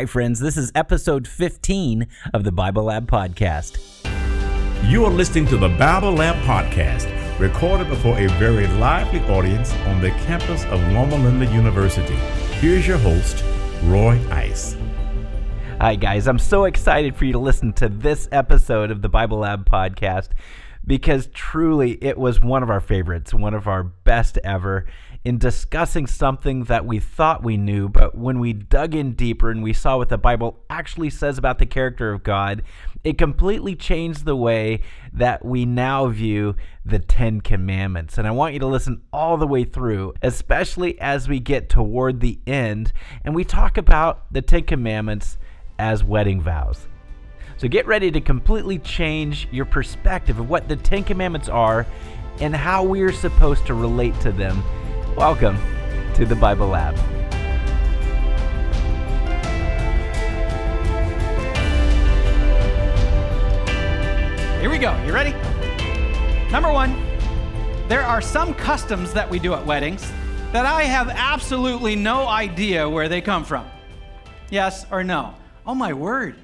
Hi, friends. This is episode 15 of the Bible Lab Podcast. You are listening to the Bible Lab Podcast, recorded before a very lively audience on the campus of Loma Linda University. Here's your host, Roy Ice. Hi, guys. I'm so excited for you to listen to this episode of the Bible Lab Podcast because truly it was one of our favorites, one of our best ever in discussing something that we thought we knew, but when we dug in deeper and we saw what the Bible actually says about the character of God, it completely changed the way that we now view the Ten Commandments. And I want you to listen all the way through, especially as we get toward the end and we talk about the Ten Commandments as wedding vows. So get ready to completely change your perspective of what the Ten Commandments are and how we are supposed to relate to them Welcome to the Bible Lab. Here we go. You ready? Number one, there are some customs that we do at weddings that I have absolutely no idea where they come from. Yes or no? Oh my word.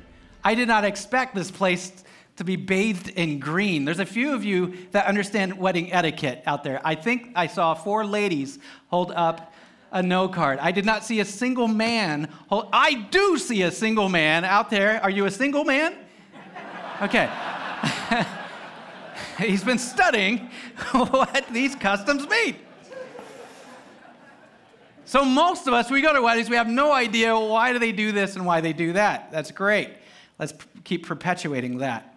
I did not expect this place to be bathed in green. There's a few of you that understand wedding etiquette out there. I think I saw four ladies hold up a no card. I did not see a single man hold I do see a single man out there. Are you a single man? Okay. He's been studying what these customs mean. So most of us, we go to weddings, we have no idea why do they do this and why they do that. That's great. Let's keep perpetuating that.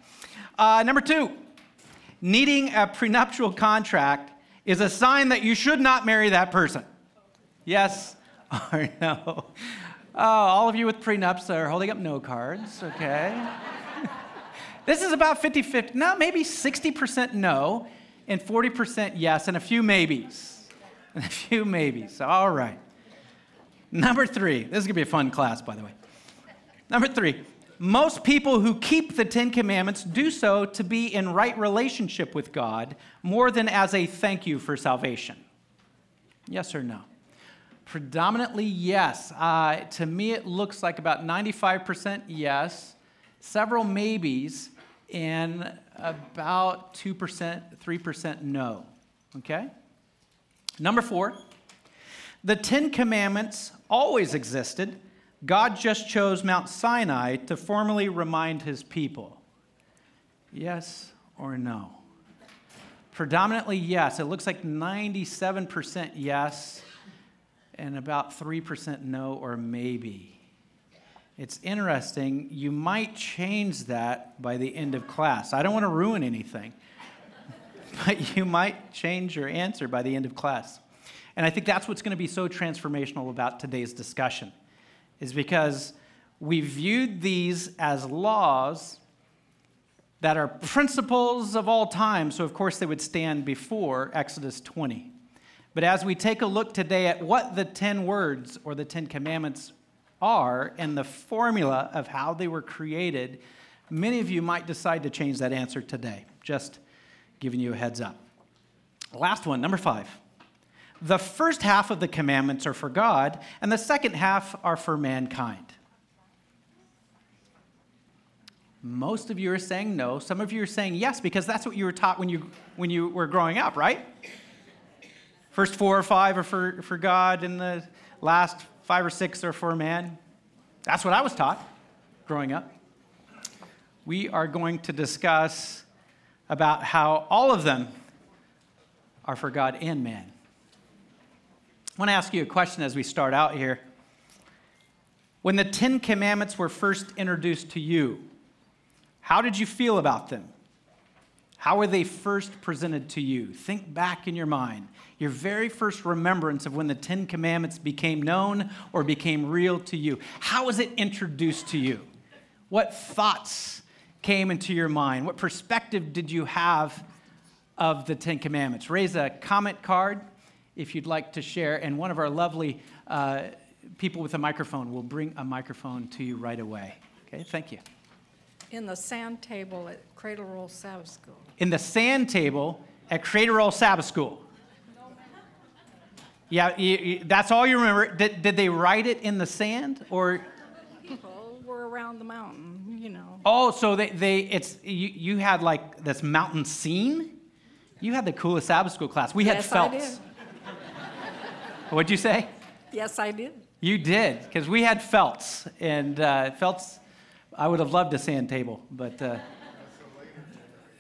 Uh, number two, needing a prenuptial contract is a sign that you should not marry that person. Yes or no? Oh, all of you with prenups are holding up no cards, okay? this is about 50 50, no, maybe 60% no, and 40% yes, and a few maybes. And a few maybes. All right. Number three, this is gonna be a fun class, by the way. Number three, most people who keep the Ten Commandments do so to be in right relationship with God more than as a thank you for salvation. Yes or no? Predominantly yes. Uh, to me, it looks like about 95% yes, several maybes, and about 2%, 3% no. Okay? Number four, the Ten Commandments always existed God just chose Mount Sinai to formally remind his people. Yes or no? Predominantly yes. It looks like 97% yes and about 3% no or maybe. It's interesting. You might change that by the end of class. I don't want to ruin anything, but you might change your answer by the end of class. And I think that's what's going to be so transformational about today's discussion is because we viewed these as laws that are principles of all time, so of course they would stand before Exodus 20. But as we take a look today at what the 10 words or the 10 commandments are and the formula of how they were created, many of you might decide to change that answer today. Just giving you a heads up. Last one, number five. The first half of the commandments are for God, and the second half are for mankind. Most of you are saying no. Some of you are saying yes because that's what you were taught when you, when you were growing up, right? First four or five are for, for God, and the last five or six are for man. That's what I was taught growing up. We are going to discuss about how all of them are for God and man. I want to ask you a question as we start out here. When the Ten Commandments were first introduced to you, how did you feel about them? How were they first presented to you? Think back in your mind, your very first remembrance of when the Ten Commandments became known or became real to you. How was it introduced to you? What thoughts came into your mind? What perspective did you have of the Ten Commandments? Raise a comment card if you'd like to share. And one of our lovely uh, people with a microphone will bring a microphone to you right away. Okay, thank you. In the sand table at Cradle Roll Sabbath School. In the sand table at Cradle Roll Sabbath School. Yeah, you, you, that's all you remember. Did, did they write it in the sand or? People were around the mountain, you know. Oh, so they, they it's you, you had like this mountain scene? You had the coolest Sabbath school class. We had Yes, I felts. What'd you say? Yes, I did. You did, because we had felts, and uh, felts. I would have loved a sand table, but uh,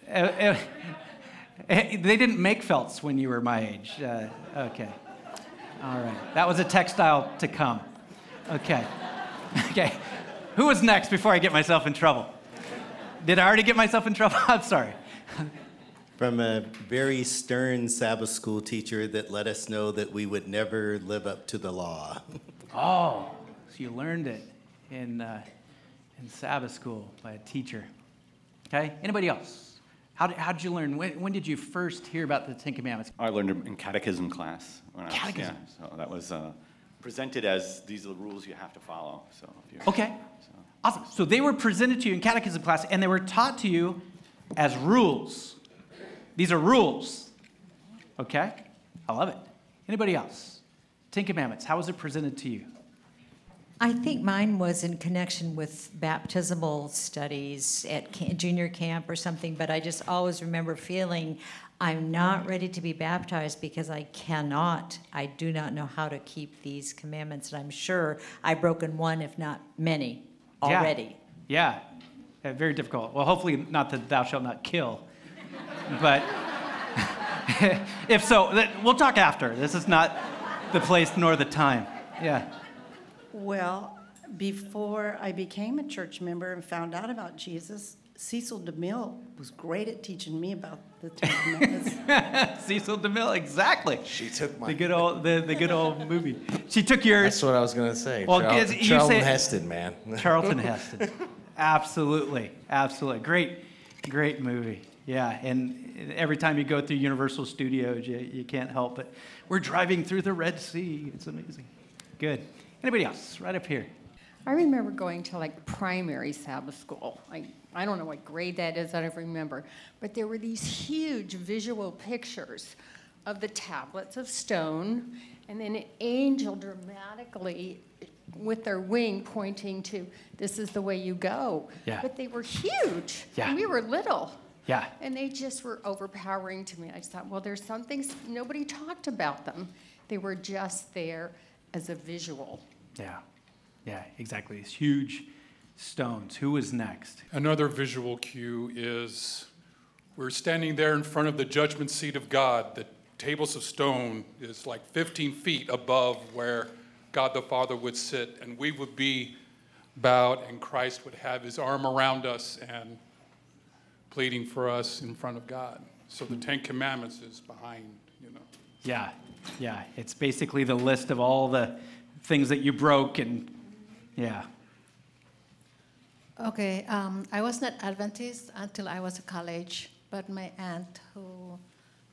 uh, uh, they didn't make felts when you were my age. Uh, okay, all right. That was a textile to come. Okay, okay. Who was next before I get myself in trouble? Did I already get myself in trouble? I'm sorry. From a very stern Sabbath school teacher that let us know that we would never live up to the law. Oh, so you learned it in, uh, in Sabbath school by a teacher. Okay, anybody else? How did, how did you learn? When, when did you first hear about the Ten Commandments? I learned them in catechism class. When I was- Catechism. yeah, so that was uh, presented as these are the rules you have to follow. So if you Okay, awesome. So they were presented to you in catechism class and they were taught to you as rules. These are rules. Okay, I love it. Anybody else? Ten Commandments, how was it presented to you? I think mine was in connection with baptismal studies at junior camp or something, but I just always remember feeling I'm not ready to be baptized because I cannot, I do not know how to keep these commandments. And I'm sure I've broken one, if not many, Yeah. already. Yeah, Yeah, very difficult. Well, hopefully not that thou shalt not kill, but if so, we'll talk after. This is not the place nor the time. Yeah. Well, before I became a church member and found out about Jesus, Cecil DeMille was great at teaching me about the Ten Commandments. Cecil DeMille, exactly. She took my. The good old, the, the good old movie. She took yours, That's what I was gonna say. Well, Charl- 'cause you Charlton say- Heston, man. Charlton Heston. Absolutely, absolutely. Great, great movie. Yeah, and every time you go through Universal Studios, you, you can't help but we're driving through the Red Sea. It's amazing. Good. Anybody else? Right up here. I remember going to like primary Sabbath school. I, I don't know what grade that is, I don't remember. But there were these huge visual pictures of the tablets of stone, and then an angel dramatically with their wing pointing to, this is the way you go. Yeah. But they were huge. Yeah. And we were little. Yeah. And they just were overpowering to me. I just thought, well, there's some things, nobody talked about them. They were just there as a visual. Yeah. Yeah, exactly. These huge stones. Who is next? Another visual cue is we're standing there in front of the judgment seat of God. The tables of stone is like 15 feet above where God the Father would sit, and we would be bowed, and Christ would have his arm around us and pleading for us in front of God. So the Ten Commandments is behind, you know. Yeah, yeah. It's basically the list of all the things that you broke and yeah. Okay, um, I was not Adventist until I was in college, but my aunt, who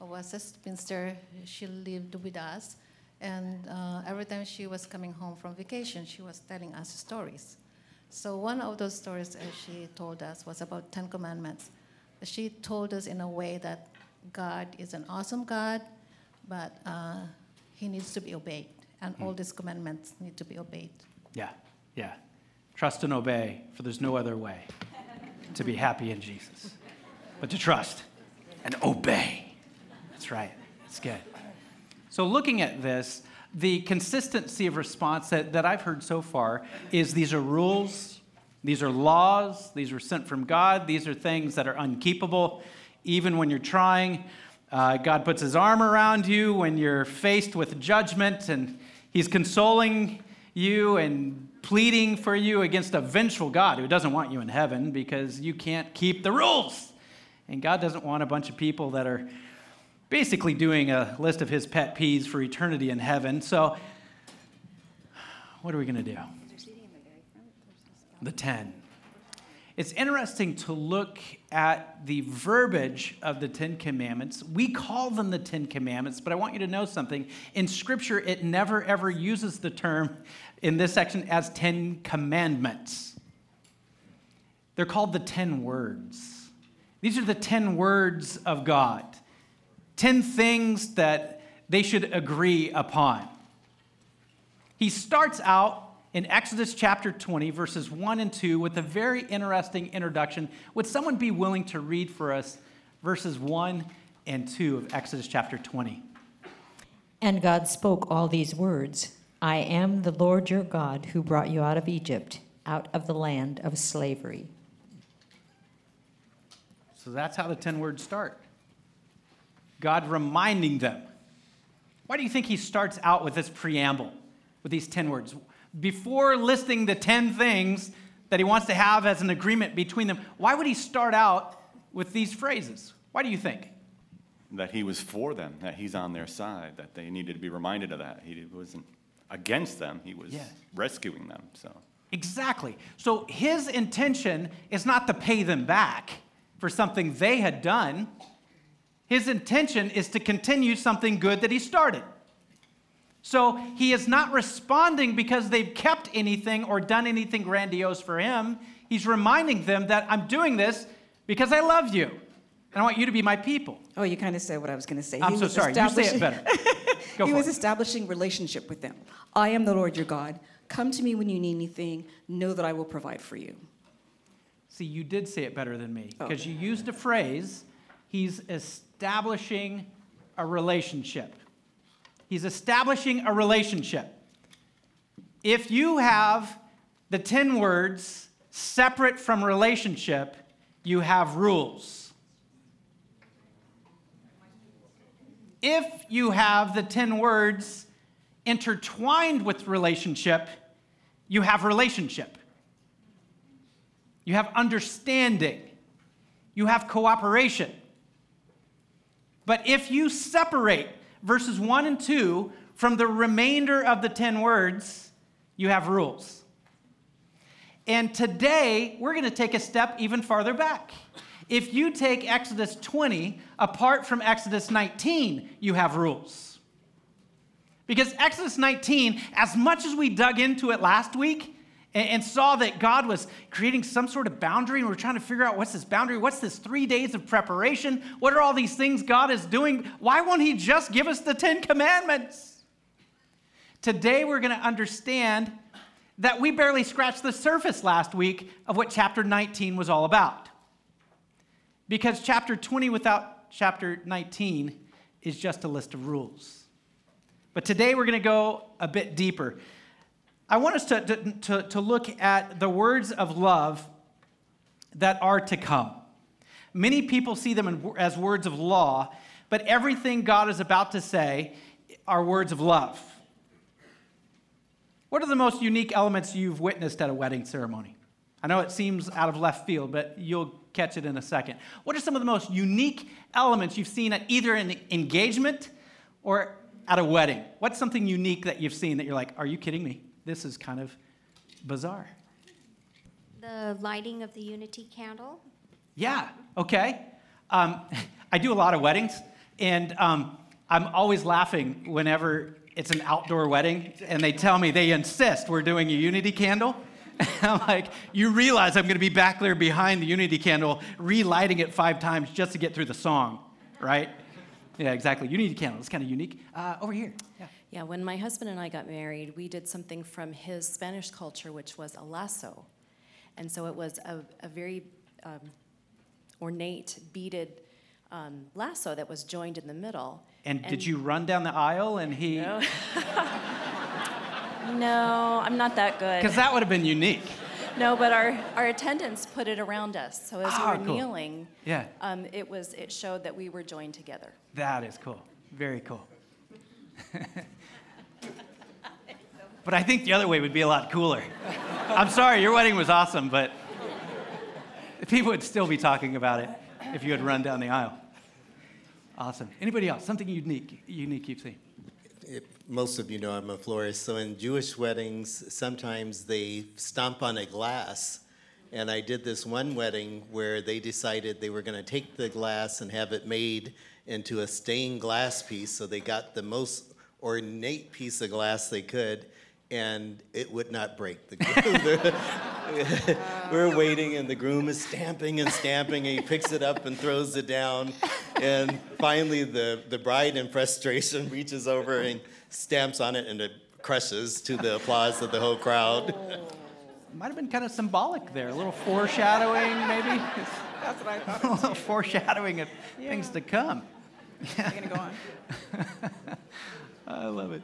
was a spinster, she lived with us, and uh, every time she was coming home from vacation, she was telling us stories. So one of those stories uh, she told us was about Ten Commandments. She told us in a way that God is an awesome God, but uh, He needs to be obeyed, and all these commandments need to be obeyed. Yeah, yeah. Trust and obey, for there's no other way to be happy in Jesus but to trust and obey. That's right. That's good. So, looking at this, the consistency of response that, that I've heard so far is these are rules, these are laws, these were sent from God, these are things that are unkeepable, even when you're trying. Uh, God puts his arm around you when you're faced with judgment, and he's consoling you and pleading for you against a vengeful God who doesn't want you in heaven because you can't keep the rules. And God doesn't want a bunch of people that are basically doing a list of his pet peeves for eternity in heaven. So, what are we going to do? The 10. It's interesting to look at the verbiage of the Ten Commandments. We call them the Ten Commandments, but I want you to know something. In Scripture, it never ever uses the term in this section as Ten Commandments. They're called the Ten Words. These are the ten words of God, ten things that they should agree upon. He starts out in Exodus chapter 20, verses 1 and 2, with a very interesting introduction. Would someone be willing to read for us verses 1 and 2 of Exodus chapter 20? And God spoke all these words I am the Lord your God who brought you out of Egypt, out of the land of slavery. So that's how the 10 words start. God reminding them. Why do you think he starts out with this preamble, with these 10 words? Before listing the 10 things that he wants to have as an agreement between them, why would he start out with these phrases? Why do you think? That he was for them, that he's on their side, that they needed to be reminded of that. He wasn't against them, he was Yeah. rescuing them. So Exactly. So his intention is not to pay them back for something they had done. His intention is to continue something good that he started. So he is not responding because they've kept anything or done anything grandiose for him. He's reminding them that I'm doing this because I love you and I want you to be my people. Oh, you kind of said what I was going to say. I'm He so sorry. You say it better. Go he was it. establishing relationship with them. I am the Lord your God. Come to me when you need anything. Know that I will provide for you. See, you did say it better than me Oh. because you used a phrase. He's establishing a relationship. He's establishing a relationship. If you have the 10 words separate from relationship, you have rules. If you have the 10 words intertwined with relationship, you have relationship. You have understanding. You have cooperation. But if you separate verses 1 and 2 from the remainder of the 10 words, you have rules. And today, we're going to take a step even farther back. If you take Exodus 20 apart from Exodus 19, you have rules. Because Exodus 19, as much as we dug into it last week and, and saw that God was creating some sort of boundary, and we're trying to figure out what's this boundary, what's this three days of preparation, what are all these things God is doing? Why won't He just give us the Ten Commandments? Today, we're going to understand that we barely scratched the surface last week of what chapter 19 was all about. Because chapter 20 without chapter 19 is just a list of rules. But today we're going to go a bit deeper. I want us to, to, to, to look at the words of love that are to come. Many people see them as words of law, but everything God is about to say are words of love. What are the most unique elements you've witnessed at a wedding ceremony? I know it seems out of left field, but you'll catch it in a second. What are some of the most unique elements you've seen at either an engagement or at a wedding? What's something unique that you've seen that you're like, are you kidding me? This is kind of bizarre. The lighting of the unity candle. Yeah, okay. Um, I do a lot of weddings, and um, I'm always laughing whenever it's an outdoor wedding and they tell me they insist we're doing a unity candle. I'm like, you realize I'm going to be back there behind the unity candle, relighting it five times just to get through the song, right? Yeah, exactly. Unity candle. It's kind of unique. Uh, over here. Yeah. Yeah, when my husband and I got married, we did something from his Spanish culture, which was a lasso. And so it was a, a very um, ornate, beaded um, lasso that was joined in the middle. And, did you run down the aisle and he. No. no, I'm not that good. Because that would have been unique. No, but our, our attendants put it around us. So as Ah, we were cool. kneeling, Yeah. um, it, was, it showed that we were joined together. That is cool. Very cool. but I think the other way would be a lot cooler. I'm sorry, your wedding was awesome, but people would still be talking about it if you had run down the aisle. Awesome. Anybody else? Something unique, unique you've seen? It- Most of you know I'm a florist, so in Jewish weddings, sometimes they stomp on a glass. And I did this one wedding where they decided they were going to take the glass and have it made into a stained glass piece. So they got the most ornate piece of glass they could, and it would not break. The, the- we're waiting, and the groom is stamping and stamping, and he picks it up and throws it down. And finally, the, the bride, in frustration, reaches over and stamps on it, and it crushes to the applause of the whole crowd. Might have been kind of symbolic there, a little foreshadowing, maybe. That's what I thought. a little foreshadowing of things to come. I'm gonna go on. I love it.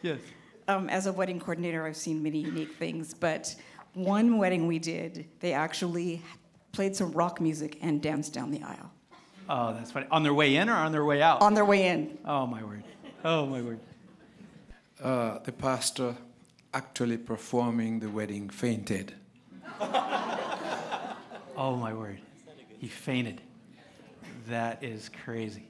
Yes. Um, as a wedding coordinator, I've seen many unique things, but one wedding we did, they actually played some rock music and danced down the aisle. Oh, that's funny. On their way in or on their way out? On their way in. Oh, my word. Oh, my word. Uh, the pastor actually performing the wedding fainted. Oh, my word. He fainted. That is crazy.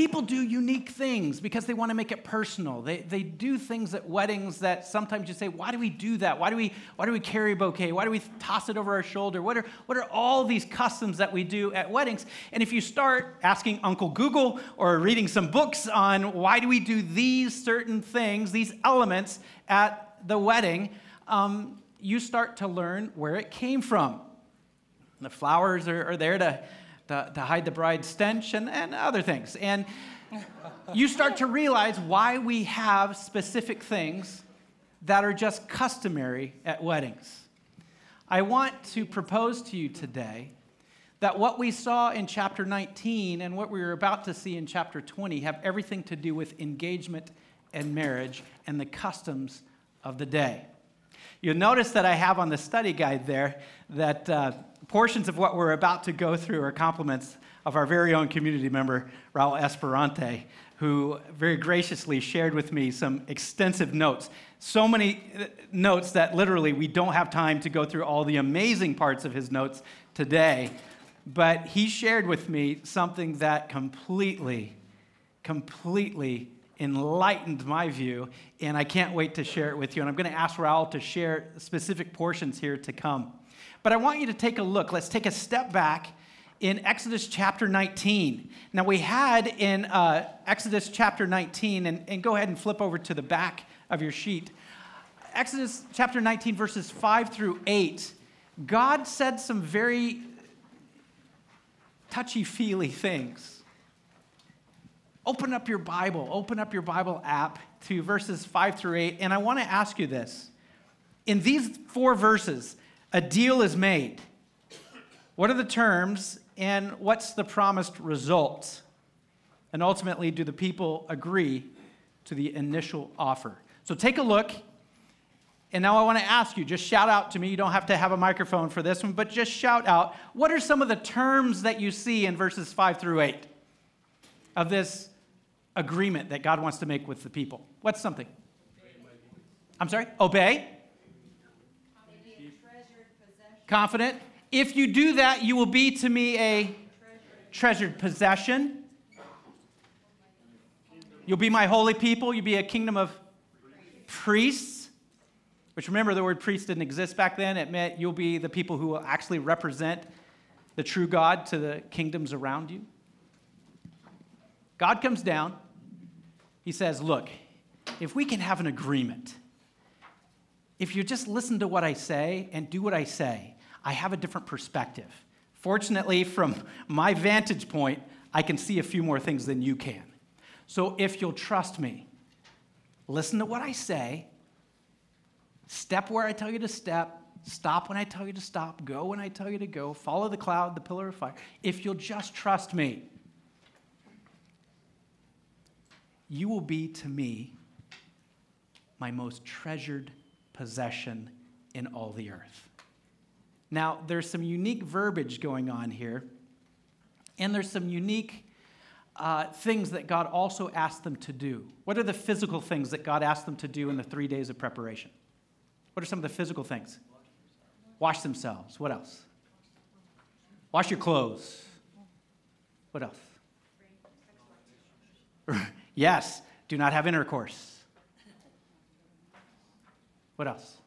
People do unique things because they want to make it personal. They, they do things at weddings that sometimes you say, why do we do that? Why do we, why do we carry a bouquet? Why do we toss it over our shoulder? What are, what are all these customs that we do at weddings? And if you start asking Uncle Google or reading some books on why do we do these certain things, these elements at the wedding, um, you start to learn where it came from. The flowers are, are there to to, hide the bride's stench and, and other things. And you start to realize why we have specific things that are just customary at weddings. I want to propose to you today that what we saw in chapter 19 and what we are about to see in chapter 20 have everything to do with engagement and marriage and the customs of the day. You'll notice that I have on the study guide there that uh, portions of what we're about to go through are compliments of our very own community member, Raul Esperante, who very graciously shared with me some extensive notes. So many uh, notes that literally we don't have time to go through all the amazing parts of his notes today. But he shared with me something that completely, completely enlightened my view, and I can't wait to share it with you. And I'm going to ask Raul to share specific portions here to come. But I want you to take a look. Let's take a step back in Exodus chapter 19. Now, we had in uh, Exodus chapter 19, and, and go ahead and flip over to the back of your sheet. Exodus chapter 19, verses 5 through 8. God said some very touchy feely things open up your Bible, open up your Bible app to verses 5 through 8, and I want to ask you this. In these four verses, a deal is made. What are the terms and what's the promised result? And ultimately, do the people agree to the initial offer? So take a look. And now I want to ask you, just shout out to me. You don't have to have a microphone for this one, but just shout out. What are some of the terms that you see in verses 5 through 8 of this agreement that God wants to make with the people? What's something? I'm sorry? Obey? Confident. If you do that, you will be to me a treasured possession. You'll be my holy people. You'll be a kingdom of priests. Which remember, the word priest didn't exist back then. It meant you'll be the people who will actually represent the true God to the kingdoms around you. God comes down. He says, Look, if we can have an agreement, if you just listen to what I say and do what I say, I have a different perspective. Fortunately, from my vantage point, I can see a few more things than you can. So if you'll trust me, listen to what I say, step where I tell you to step, stop when I tell you to stop, go when I tell you to go, follow the cloud, the pillar of fire. If you'll just trust me, you will be to me my most treasured possession in all the earth. Now, there's some unique verbiage going on here, and there's some unique uh, things that God also asked them to do. What are the physical things that God asked them to do in the three days of preparation? What are some of the physical things? Wash themselves. What else? Wash your clothes. What else? yes, do not have intercourse. What else?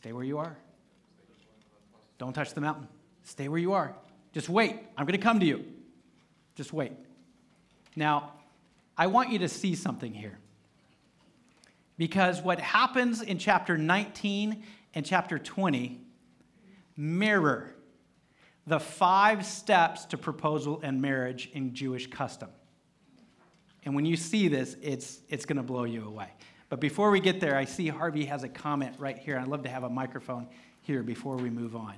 Stay where you are. Don't touch the mountain. Stay where you are. Just wait. I'm going to come to you. Just wait. Now, I want you to see something here. Because what happens in chapter 19 and chapter 20 mirror the five steps to proposal and marriage in Jewish custom. And when you see this, it's, it's going to blow you away. But before we get there, I see Harvey has a comment right here. I'd love to have a microphone here before we move on.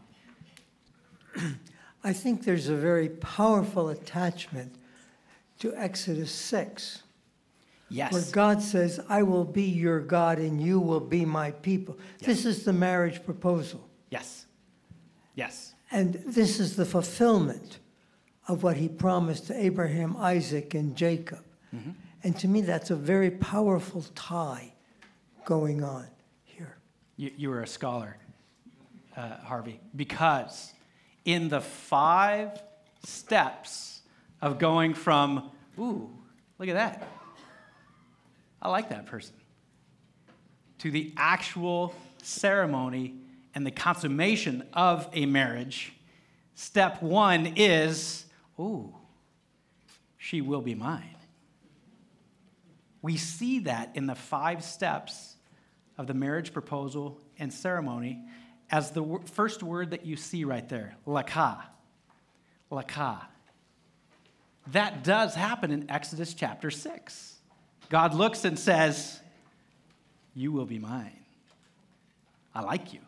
I think there's a very powerful attachment to Exodus 6. Yes. Where God says, I will be your God and you will be my people. Yes. This is the marriage proposal. Yes. Yes. And this is the fulfillment of what he promised to Abraham, Isaac, and Jacob. Mm-hmm. And to me, that's a very powerful tie going on here. You, you were a scholar, uh, Harvey, because in the five steps of going from, ooh, look at that. I like that person, to the actual ceremony and the consummation of a marriage, step one is, ooh, she will be mine. We see that in the five steps of the marriage proposal and ceremony as the first word that you see right there, lakah. Lakah. That does happen in Exodus chapter 6. God looks and says, You will be mine. I like you.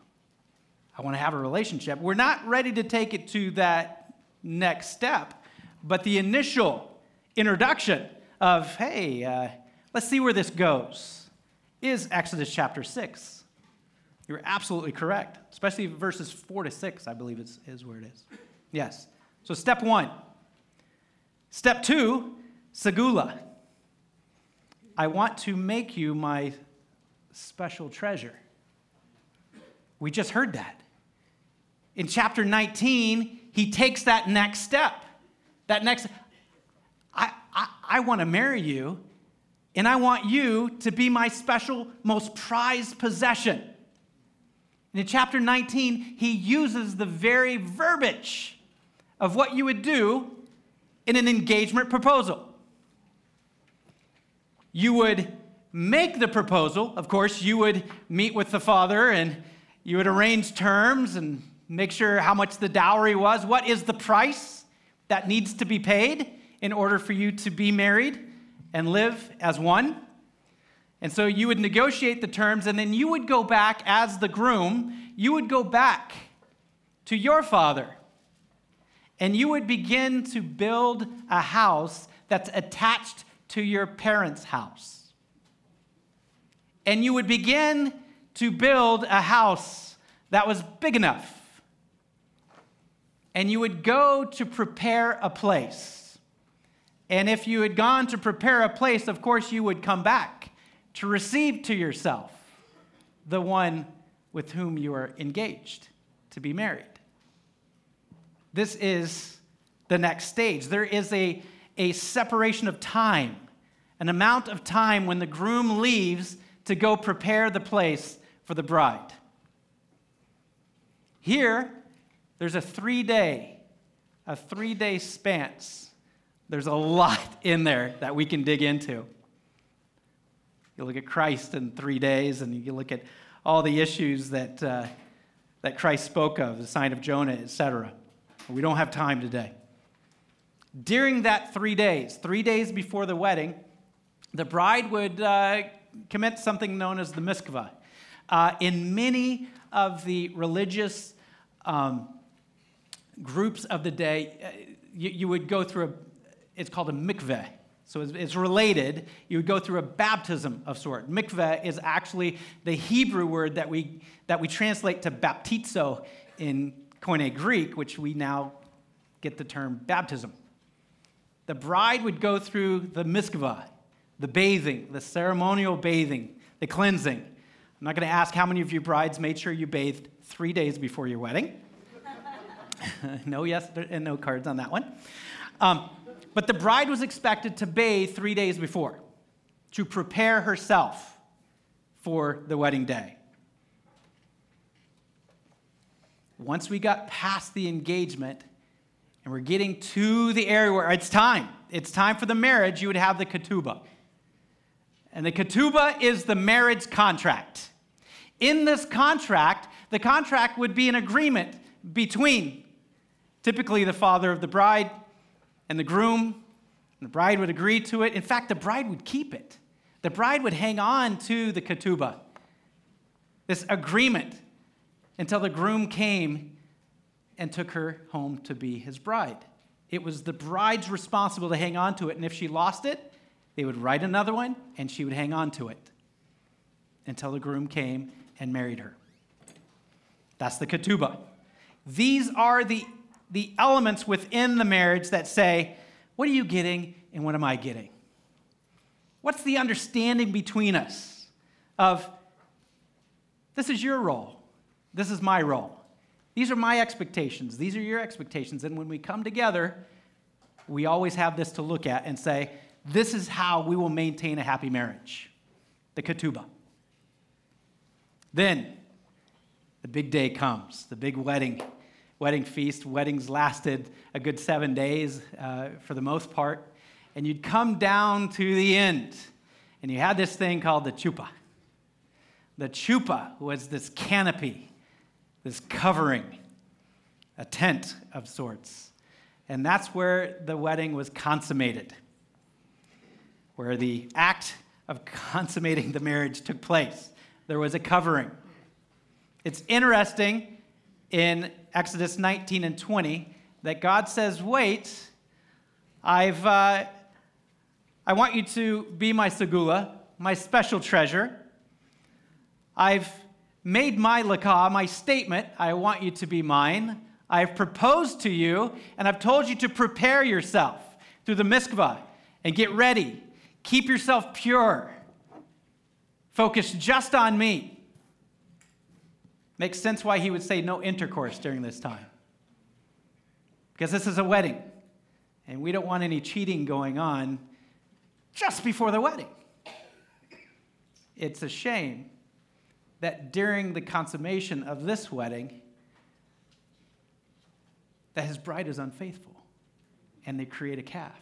I want to have a relationship. We're not ready to take it to that next step, but the initial introduction of, hey, uh, let's see where this goes, is Exodus chapter 6. You're absolutely correct, especially verses 4 to 6, I believe is, is where it is. Yes. So, step one. Step two, segula. I want to make you my special treasure. We just heard that. In chapter 19, he takes that next step. That next, I, I, I want to marry you, and I want you to be my special, most prized possession. And in chapter 19, he uses the very verbiage of what you would do in an engagement proposal. You would make the proposal, of course, you would meet with the father and you would arrange terms and make sure how much the dowry was. What is the price that needs to be paid in order for you to be married and live as one? And so you would negotiate the terms, and then you would go back as the groom, you would go back to your father, and you would begin to build a house that's attached to your parents' house. And you would begin to build a house that was big enough and you would go to prepare a place. And if you had gone to prepare a place, of course, you would come back to receive to yourself the one with whom you are engaged to be married. This is the next stage. There is a, a separation of time, an amount of time when the groom leaves to go prepare the place for the bride. Here, there's a three day, a three day spans. There's a lot in there that we can dig into. You look at Christ in three days, and you look at all the issues that, uh, that Christ spoke of, the sign of Jonah, etc. We don't have time today. During that three days, three days before the wedding, the bride would uh, commit something known as the miskvah. Uh, in many of the religious um, groups of the day, uh, you, you, would go through a, it's called a mikveh. So it's, it's, related. You would go through a baptism of sort. Mikveh is actually the Hebrew word that we, that we translate to baptizo in Koine Greek, which we now get the term baptism. The bride would go through the miskvah, the bathing, the ceremonial bathing, the cleansing. I'm not going to ask how many of you brides made sure you bathed three days before your wedding. no yes and no cards on that one. Um, but the bride was expected to bathe three days before to prepare herself for the wedding day. Once we got past the engagement and we're getting to the area where it's time, it's time for the marriage, you would have the ketubah. And the ketubah is the marriage contract. In this contract, the contract would be an agreement between typically the father of the bride and the groom, and the bride would agree to it. In fact, the bride would keep it. The bride would hang on to the ketubah, this agreement, until the groom came and took her home to be his bride. It was the bride's responsibility to hang on to it, and if she lost it, they would write another one and she would hang on to it until the groom came and married her. That's the ketubah. These are the, the elements within the marriage that say, what are you getting and what am I getting? What's the understanding between us of this is your role, this is my role. These are my expectations, these are your expectations. And when we come together, we always have this to look at and say, this is how we will maintain a happy marriage the ketubah. Then the big day comes, the big wedding, wedding feast. Weddings lasted a good seven days uh, for the most part. And you'd come down to the end, and you had this thing called the chupa. The chupa was this canopy, this covering, a tent of sorts. And that's where the wedding was consummated, where the act of consummating the marriage took place. There was a covering. It's interesting in Exodus 19 and 20 that God says, Wait, I've, uh, I want you to be my segula, my special treasure. I've made my lakah, my statement. I want you to be mine. I've proposed to you, and I've told you to prepare yourself through the miskvah and get ready. Keep yourself pure. Focus just on me. Makes sense why he would say no intercourse during this time. Because this is a wedding, and we don't want any cheating going on just before the wedding. It's a shame that during the consummation of this wedding, that his bride is unfaithful and they create a calf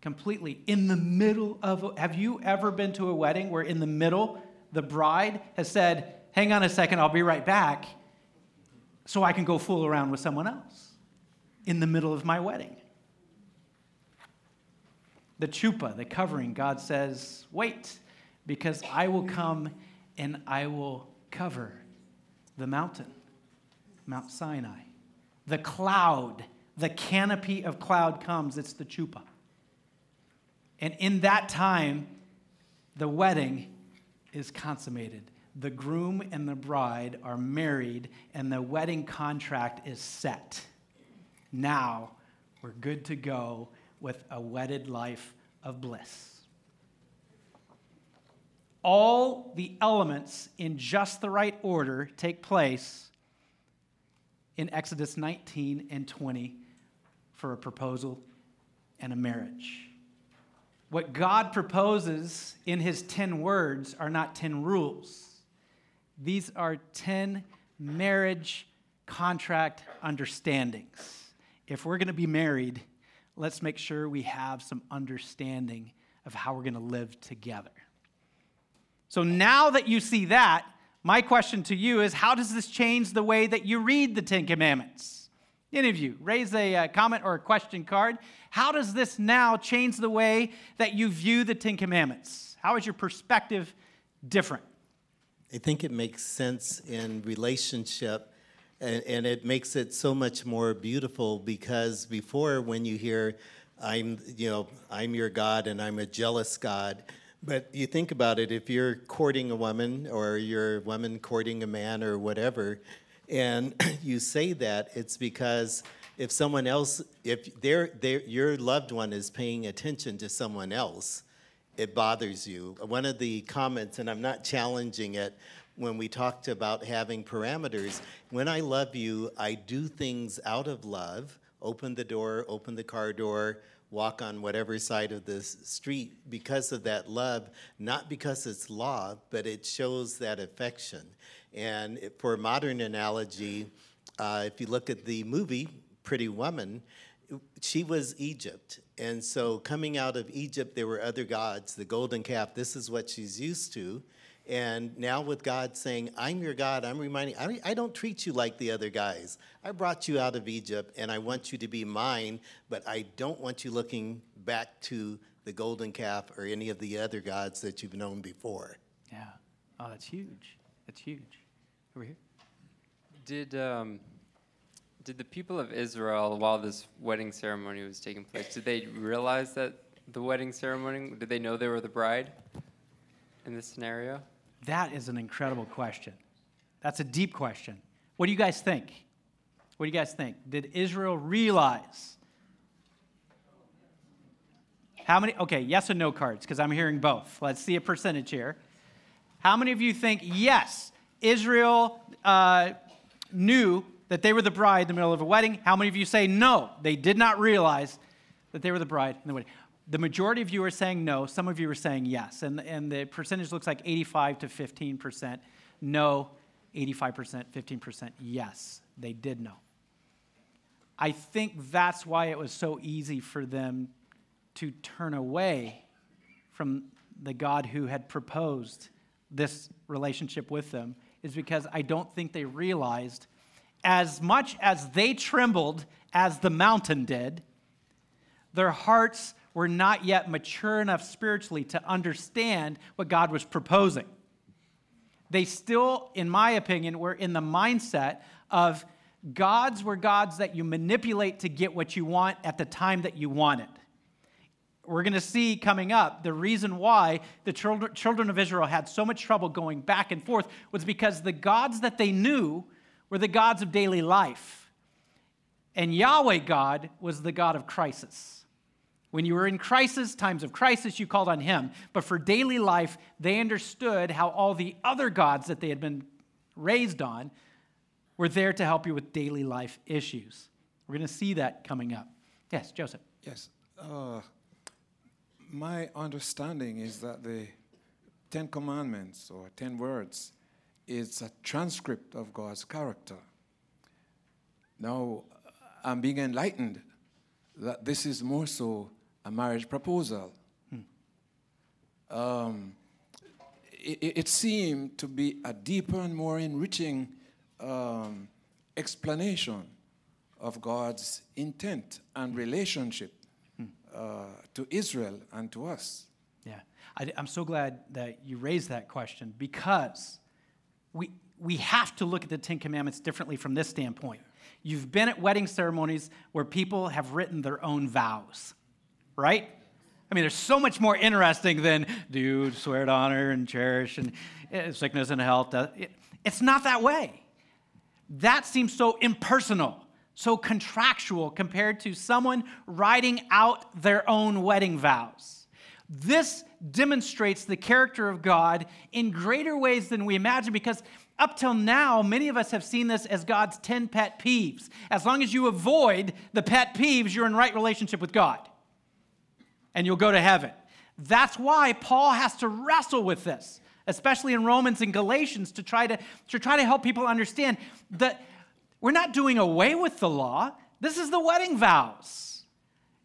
completely in the middle of have you ever been to a wedding where in the middle the bride has said hang on a second i'll be right back so i can go fool around with someone else in the middle of my wedding the chupa, the covering god says wait because i will come and i will cover the mountain mount sinai the cloud the canopy of cloud comes it's the chupa. and in that time, the wedding is consummated. The groom and the bride are married, and the wedding contract is set. Now we're good to go with a wedded life of bliss. All the elements in just the right order take place in Exodus 19 and 20 for a proposal and a marriage. What God proposes in his 10 words are not 10 rules. These are 10 marriage contract understandings. If we're going to be married, let's make sure we have some understanding of how we're going to live together. So now that you see that, my question to you is how does this change the way that you read the Ten Commandments? Any of you, raise a uh, comment or a question card. How does this now change the way that you view the Ten Commandments? How is your perspective different? I think it makes sense in relationship and, and it makes it so much more beautiful because before when you hear I'm you know I'm your God and I'm a jealous God but you think about it if you're courting a woman or you're a woman courting a man or whatever and you say that, it's because if someone else, if they're, they're, your loved one is paying attention to someone else, it bothers you. One of the comments, and I'm not challenging it, when we talked about having parameters, when I love you, I do things out of love, open the door, open the car door, walk on whatever side of the street because of that love, not because it's law, but it shows that affection. And for a modern analogy, uh, if you look at the movie Pretty Woman, she was Egypt. And so coming out of Egypt, there were other gods, the golden calf, this is what she's used to. And now with God saying, I'm your God, I'm reminding, I, I don't treat you like the other guys. I brought you out of Egypt and I want you to be mine, but I don't want you looking back to the golden calf or any of the other gods that you've known before. Yeah. Oh, that's huge. That's huge. Over here. Did um, did the people of Israel, while this wedding ceremony was taking place, did they realize that the wedding ceremony? Did they know they were the bride in this scenario? That is an incredible question. That's a deep question. What do you guys think? What do you guys think? Did Israel realize? How many? Okay, yes and no cards, because I'm hearing both. Let's see a percentage here. How many of you think yes, Israel uh, knew that they were the bride in the middle of a wedding? How many of you say no, they did not realize that they were the bride in the wedding? The majority of you are saying no, some of you are saying yes. And, and the percentage looks like 85 to 15% no, 85%, 15% yes, they did know. I think that's why it was so easy for them to turn away from the God who had proposed this relationship with them, is because I don't think they realized as much as they trembled as the mountain did, their hearts were not yet mature enough spiritually to understand what God was proposing. They still, in my opinion, were in the mindset of gods were gods that you manipulate to get what you want at the time that you want it. We're going to see coming up the reason why the children, of Israel had so much trouble going back and forth was because the gods that they knew were the gods of daily life. And Yahweh God was the God of crisis. When you were in crisis, times of crisis, you called on him. But for daily life, they understood how all the other gods that they had been raised on were there to help you with daily life issues. We're going to see that coming up. Yes, Joseph. Yes. Uh, my understanding is that the Ten Commandments or Ten Words is a transcript of God's character. Now, I'm being enlightened that this is more so a marriage proposal. Hmm. Um, it, it, seemed to be a deeper and more enriching um, explanation of God's intent and relationship hmm. uh, to Israel and to us. Yeah, I, I'm so glad that you raised that question because we, we have to look at the Ten Commandments differently from this standpoint. You've been at wedding ceremonies where people have written their own vows right? I mean, there's so much more interesting than do you swear to honor and cherish and uh, sickness and health. It's not that way. That seems so impersonal, so contractual compared to someone writing out their own wedding vows. This demonstrates the character of God in greater ways than we imagine because up till now, many of us have seen this as God's 10 pet peeves. As long as you avoid the pet peeves, you're in right relationship with God and you'll go to heaven. That's why Paul has to wrestle with this, especially in Romans and Galatians, to try to, to try to help people understand that we're not doing away with the law. This is the wedding vows.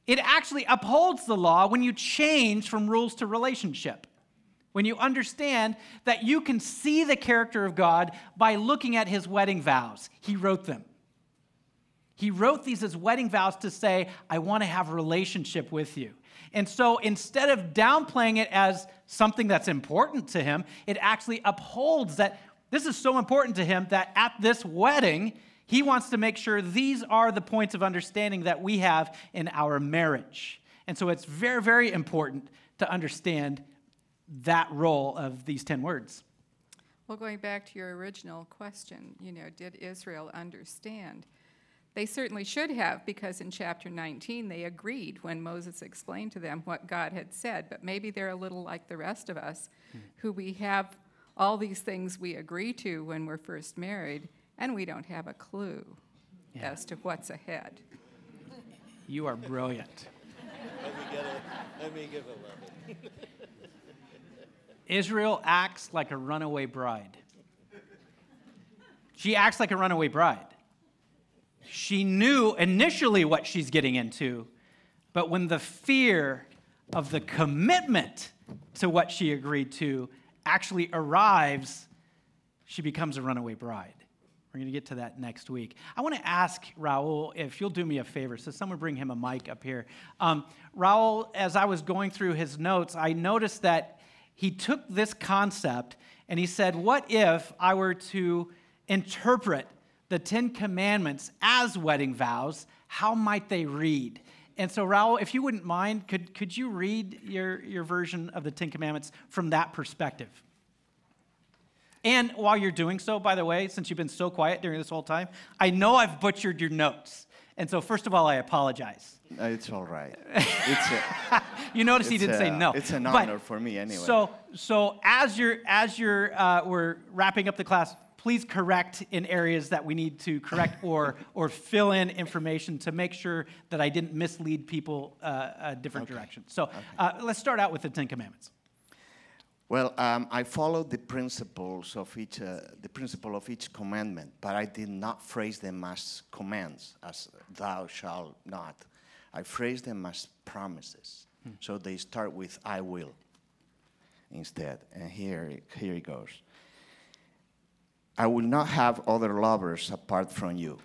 It actually upholds the law when you change from rules to relationship. When you understand that you can see the character of God by looking at his wedding vows. He wrote them. He wrote these as wedding vows to say, I want to have a relationship with you. And so instead of downplaying it as something that's important to him, it actually upholds that this is so important to him that at this wedding, he wants to make sure these are the points of understanding that we have in our marriage. And so it's very, very important to understand that role of these 10 words. Well, going back to your original question, you know, did Israel understand? They certainly should have, because in chapter 19 they agreed when Moses explained to them what God had said. But maybe they're a little like the rest of us, hmm. who we have all these things we agree to when we're first married, and we don't have a clue yeah. as to what's ahead. You are brilliant. let, me a, let me give a love Israel acts like a runaway bride. She acts like a runaway bride. She knew initially what she's getting into, but when the fear of the commitment to what she agreed to actually arrives, she becomes a runaway bride. We're going to get to that next week. I want to ask Raul if you'll do me a favor. So, someone bring him a mic up here. Um, Raul, as I was going through his notes, I noticed that he took this concept and he said, What if I were to interpret the Ten Commandments as wedding vows? How might they read? And so, Raul, if you wouldn't mind, could, could you read your, your version of the Ten Commandments from that perspective? And while you're doing so, by the way, since you've been so quiet during this whole time, I know I've butchered your notes. And so, first of all, I apologize. Uh, It's all right. It's a, You notice he didn't say no. It's an But- honor for me anyway. So, so as you're as you're uh, we're wrapping up the class, please correct in areas that we need to correct or or fill in information to make sure that I didn't mislead people uh, a different direction. So, uh, let's start out with the Ten Commandments. Well, um, I followed the principles of each, uh, the principle of each commandment, but I did not phrase them as commands, as thou shalt not. I phrased them as promises. So they start with I will instead. And here, here it goes. I will not have other lovers apart from you.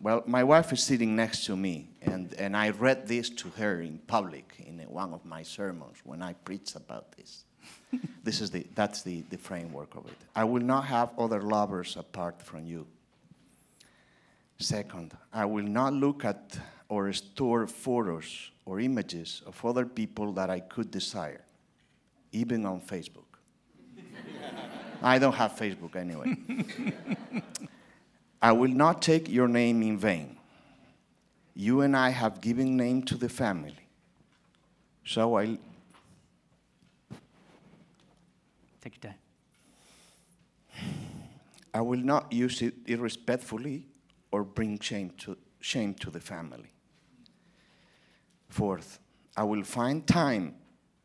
Well, my wife is sitting next to me, and, and I read this to her in public in one of my sermons when I preached about this. this is the, that's the, the framework of it. I will not have other lovers apart from you. Second, I will not look at or store photos or images of other people that I could desire, even on Facebook. I don't have Facebook anyway. I will not take your name in vain. You and I have given name to the family. So I Take your time. I will not use it irrespectfully or bring shame to, shame to the family. Fourth, I will find time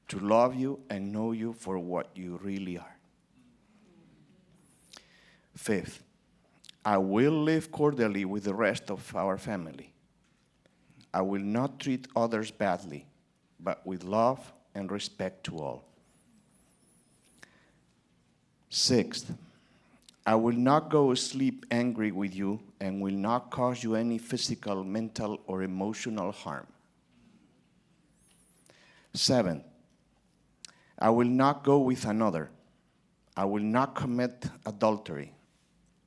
to love you and know you for what you really are. Fifth, I will live cordially with the rest of our family. I will not treat others badly, but with love and respect to all. Sixth, I will not go asleep angry with you and will not cause you any physical, mental, or emotional harm. Seven, I will not go with another. I will not commit adultery.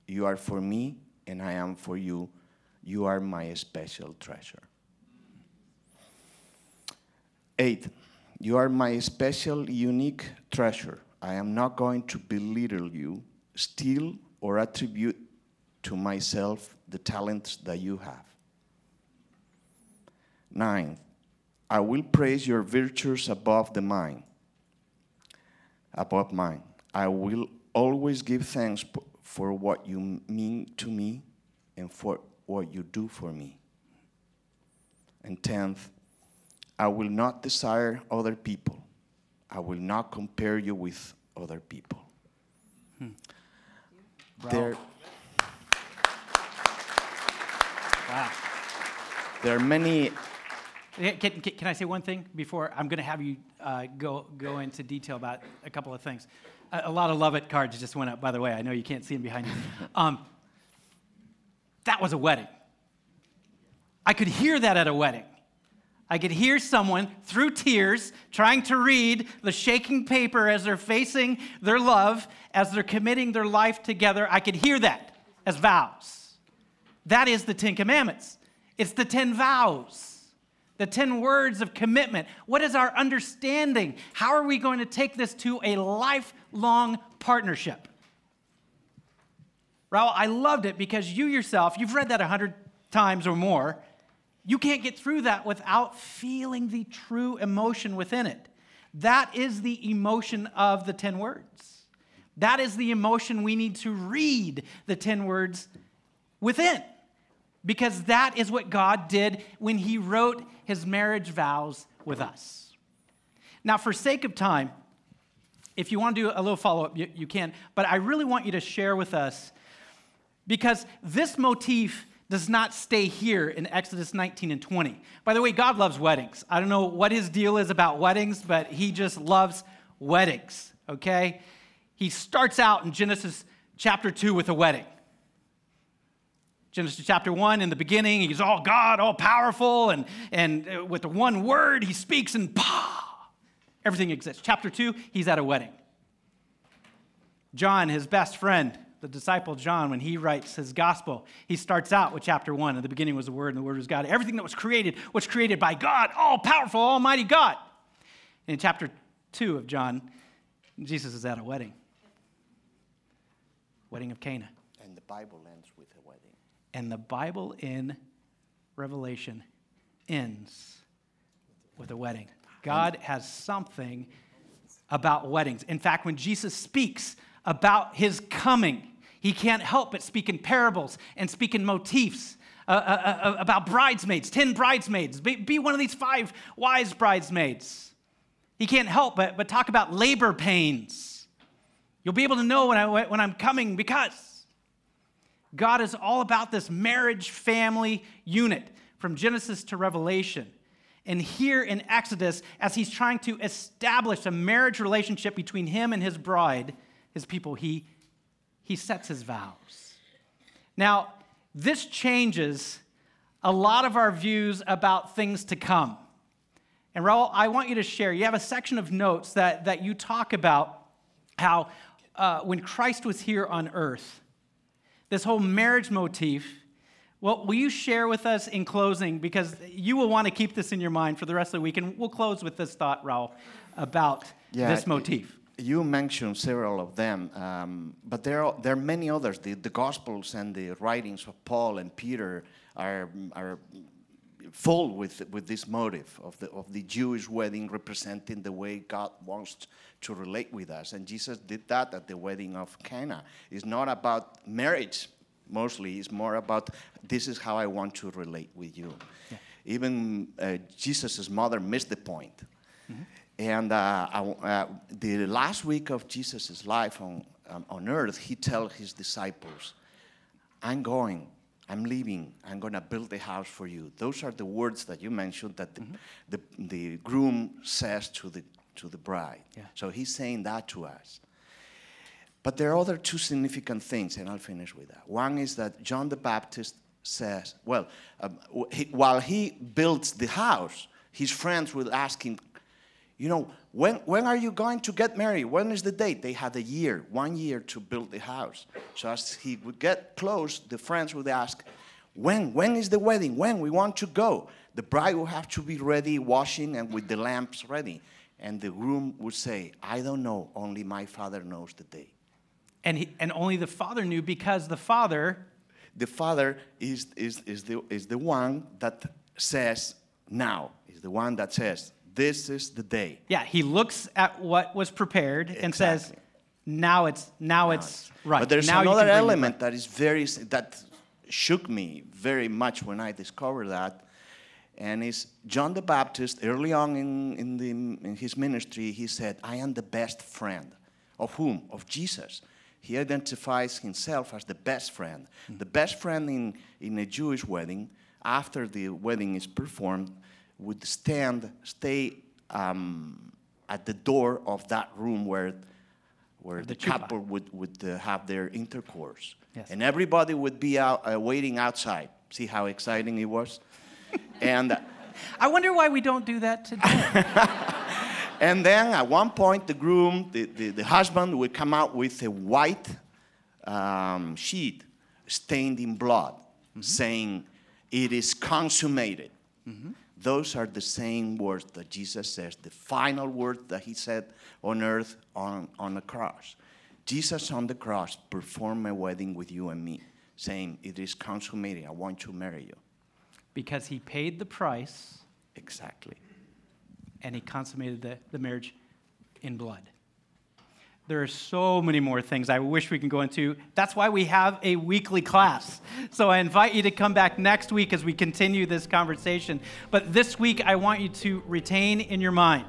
You are for me, and I am for you. You are my special treasure. Eight, you are my special, unique treasure. I am not going to belittle you, steal, or attribute to myself the talents that you have. Nine, I will praise your virtues above the mine, above mine. I will always give thanks for what you mean to me and for what you do for me. And tenth, I will not desire other people. I will not compare you with other people. There, Wow. there are many Can, can, can I say one thing before? I'm going to have you uh, go, go into detail about a couple of things. A, a lot of love it cards just went up, by the way. I know you can't see them behind you. Um, that was a wedding. I could hear that at a wedding. I could hear someone through tears trying to read the shaking paper as they're facing their love, as they're committing their life together. I could hear that as vows. That is the Ten Commandments. It's the ten vows, the ten words of commitment. What is our understanding? How are we going to take this to a lifelong partnership? Raul, I loved it because you yourself, you've read that a hundred times or more. You can't get through that without feeling the true emotion within it. That is the emotion of the 10 words. That is the emotion we need to read the 10 words within. Because that is what God did when He wrote His marriage vows with us. Now, for sake of time, if you want to do a little follow up, you, you can. But I really want you to share with us because this motif does not stay here in Exodus 19 and 20. By the way, God loves weddings. I don't know what his deal is about weddings, but he just loves weddings, okay? he starts out in Genesis chapter 2 with a wedding. Genesis chapter 1, in the beginning, he's all God, all powerful, and, and uh, with the one word he speaks, and bah, everything exists. Chapter 2, he's at a wedding. John, his best friend, the disciple John, when he writes his gospel, he starts out with chapter 1. In the beginning was the Word, and the Word was God. Everything that was created was created by God, all powerful, almighty God. In chapter 2 of John, Jesus is at a wedding. Wedding of Cana. And the Bible ends with a wedding. And the Bible in Revelation ends with a wedding. God has something about weddings. In fact, when Jesus speaks about his coming, he can't help but speak in parables and speak in motifs. Uh, uh, uh, about bridesmaids, 10 bridesmaids. Be, be one of these five wise bridesmaids. He can't help but, but talk about labor pains. You'll be able to know when, I, when I'm coming because God is all about this marriage family unit from Genesis to Revelation. And here in Exodus, as he's trying to establish a marriage relationship between him and his bride, his people, he, he sets his vows. Now, this changes a lot of our views about things to come. And Raul, I want you to share. You have a section of notes that, that you talk about how uh, when Christ was here on earth, this whole marriage motif. Well, will you share with us in closing, because you will want to keep this in your mind for the rest of the week, and we'll close with this thought, Raul, about this motif. You mentioned several of them, um, but there are, there are many others. The, the Gospels and the writings of Paul and Peter are, are full with, with this motive of the, of the Jewish wedding representing the way God wants to relate with us. And Jesus did that at the wedding of Cana. It's not about marriage mostly, it's more about this is how I want to relate with you. Yeah. Even uh, Jesus' mother missed the point. Mm-hmm. And uh, I, uh, the last week of Jesus' life on, um, on earth, he tells his disciples, I'm going I'm leaving. I'm going to build a house for you. Those are the words that you mentioned that the, mm-hmm. the, the, groom says to the, to the bride. Yeah. So he's saying that to us. But there are other two significant things, and I'll finish with that. One is that John the Baptist says, well, um, he, while he builds the house, his friends will ask him, you know, when, when are you going to get married? When is the date? They had a year, one year to build the house. So as he would get close, the friends would ask, when? When is the wedding? When? We want to go. The bride will have to be ready, washing and with the lamps ready. And the groom would say, I don't know, only my father knows the day. And, he, and only the father knew because the father. The father is, is, is, the, is the one that says now, is the one that says, this is the day. Yeah, he looks at what was prepared exactly. and says, now it's now, now it's, it's, right. But there's now another element that is very that shook me very much when I discovered that. And it's John the Baptist, early on in, in, the, in his ministry, he said, I am the best friend. Of whom? Of Jesus. He identifies himself as the best friend. Mm-hmm. The best friend in, in a Jewish wedding, after the wedding is performed, would stand, stay um, at the door of that room where, where the, the couple would, would uh, have their intercourse. Yes. And everybody would be out, uh, waiting outside. See how exciting it was? and I wonder why we don't do that today. and then at one point, the groom, the, the, the husband, would come out with a white um, sheet stained in blood, mm-hmm. saying, It is consummated. Mm-hmm. Those are the same words that Jesus says, the final words that he said on earth on, on the cross. Jesus on the cross performed a wedding with you and me, saying, It is consummated. I want to marry you. Because he paid the price. Exactly. And he consummated the, the marriage in blood. There are so many more things I wish we can go into. That's why we have a weekly class. So I invite you to come back next week as we continue this conversation. But this week, I want you to retain in your mind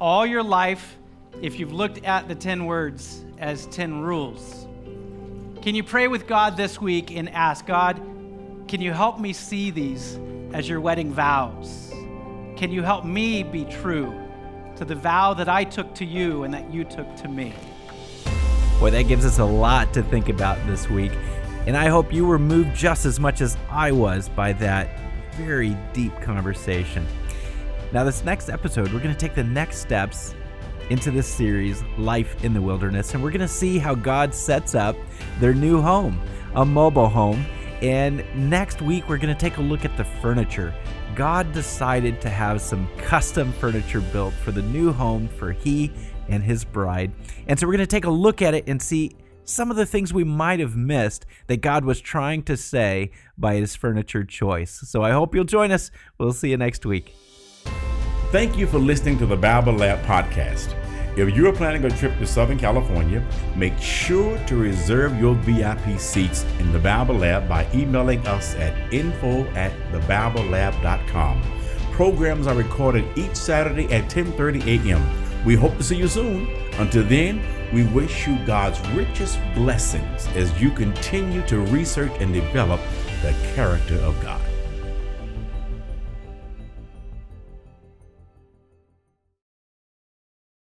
all your life, if you've looked at the 10 words as 10 rules. Can you pray with God this week and ask, God, can you help me see these as your wedding vows? Can you help me be true? To the vow that I took to you and that you took to me. Boy, that gives us a lot to think about this week. And I hope you were moved just as much as I was by that very deep conversation. Now, this next episode, we're going to take the next steps into this series, Life in the Wilderness, and we're going to see how God sets up their new home, a mobile home. And next week, we're going to take a look at the furniture. God decided to have some custom furniture built for the new home for he and his bride. And so we're going to take a look at it and see some of the things we might have missed that God was trying to say by his furniture choice. So I hope you'll join us. We'll see you next week. Thank you for listening to the Bible Lab podcast. If you are planning a trip to Southern California, make sure to reserve your VIP seats in the Bible Lab by emailing us at info at thebiblelab.com. Programs are recorded each Saturday at 10:30 a.m. We hope to see you soon. Until then, we wish you God's richest blessings as you continue to research and develop the character of God.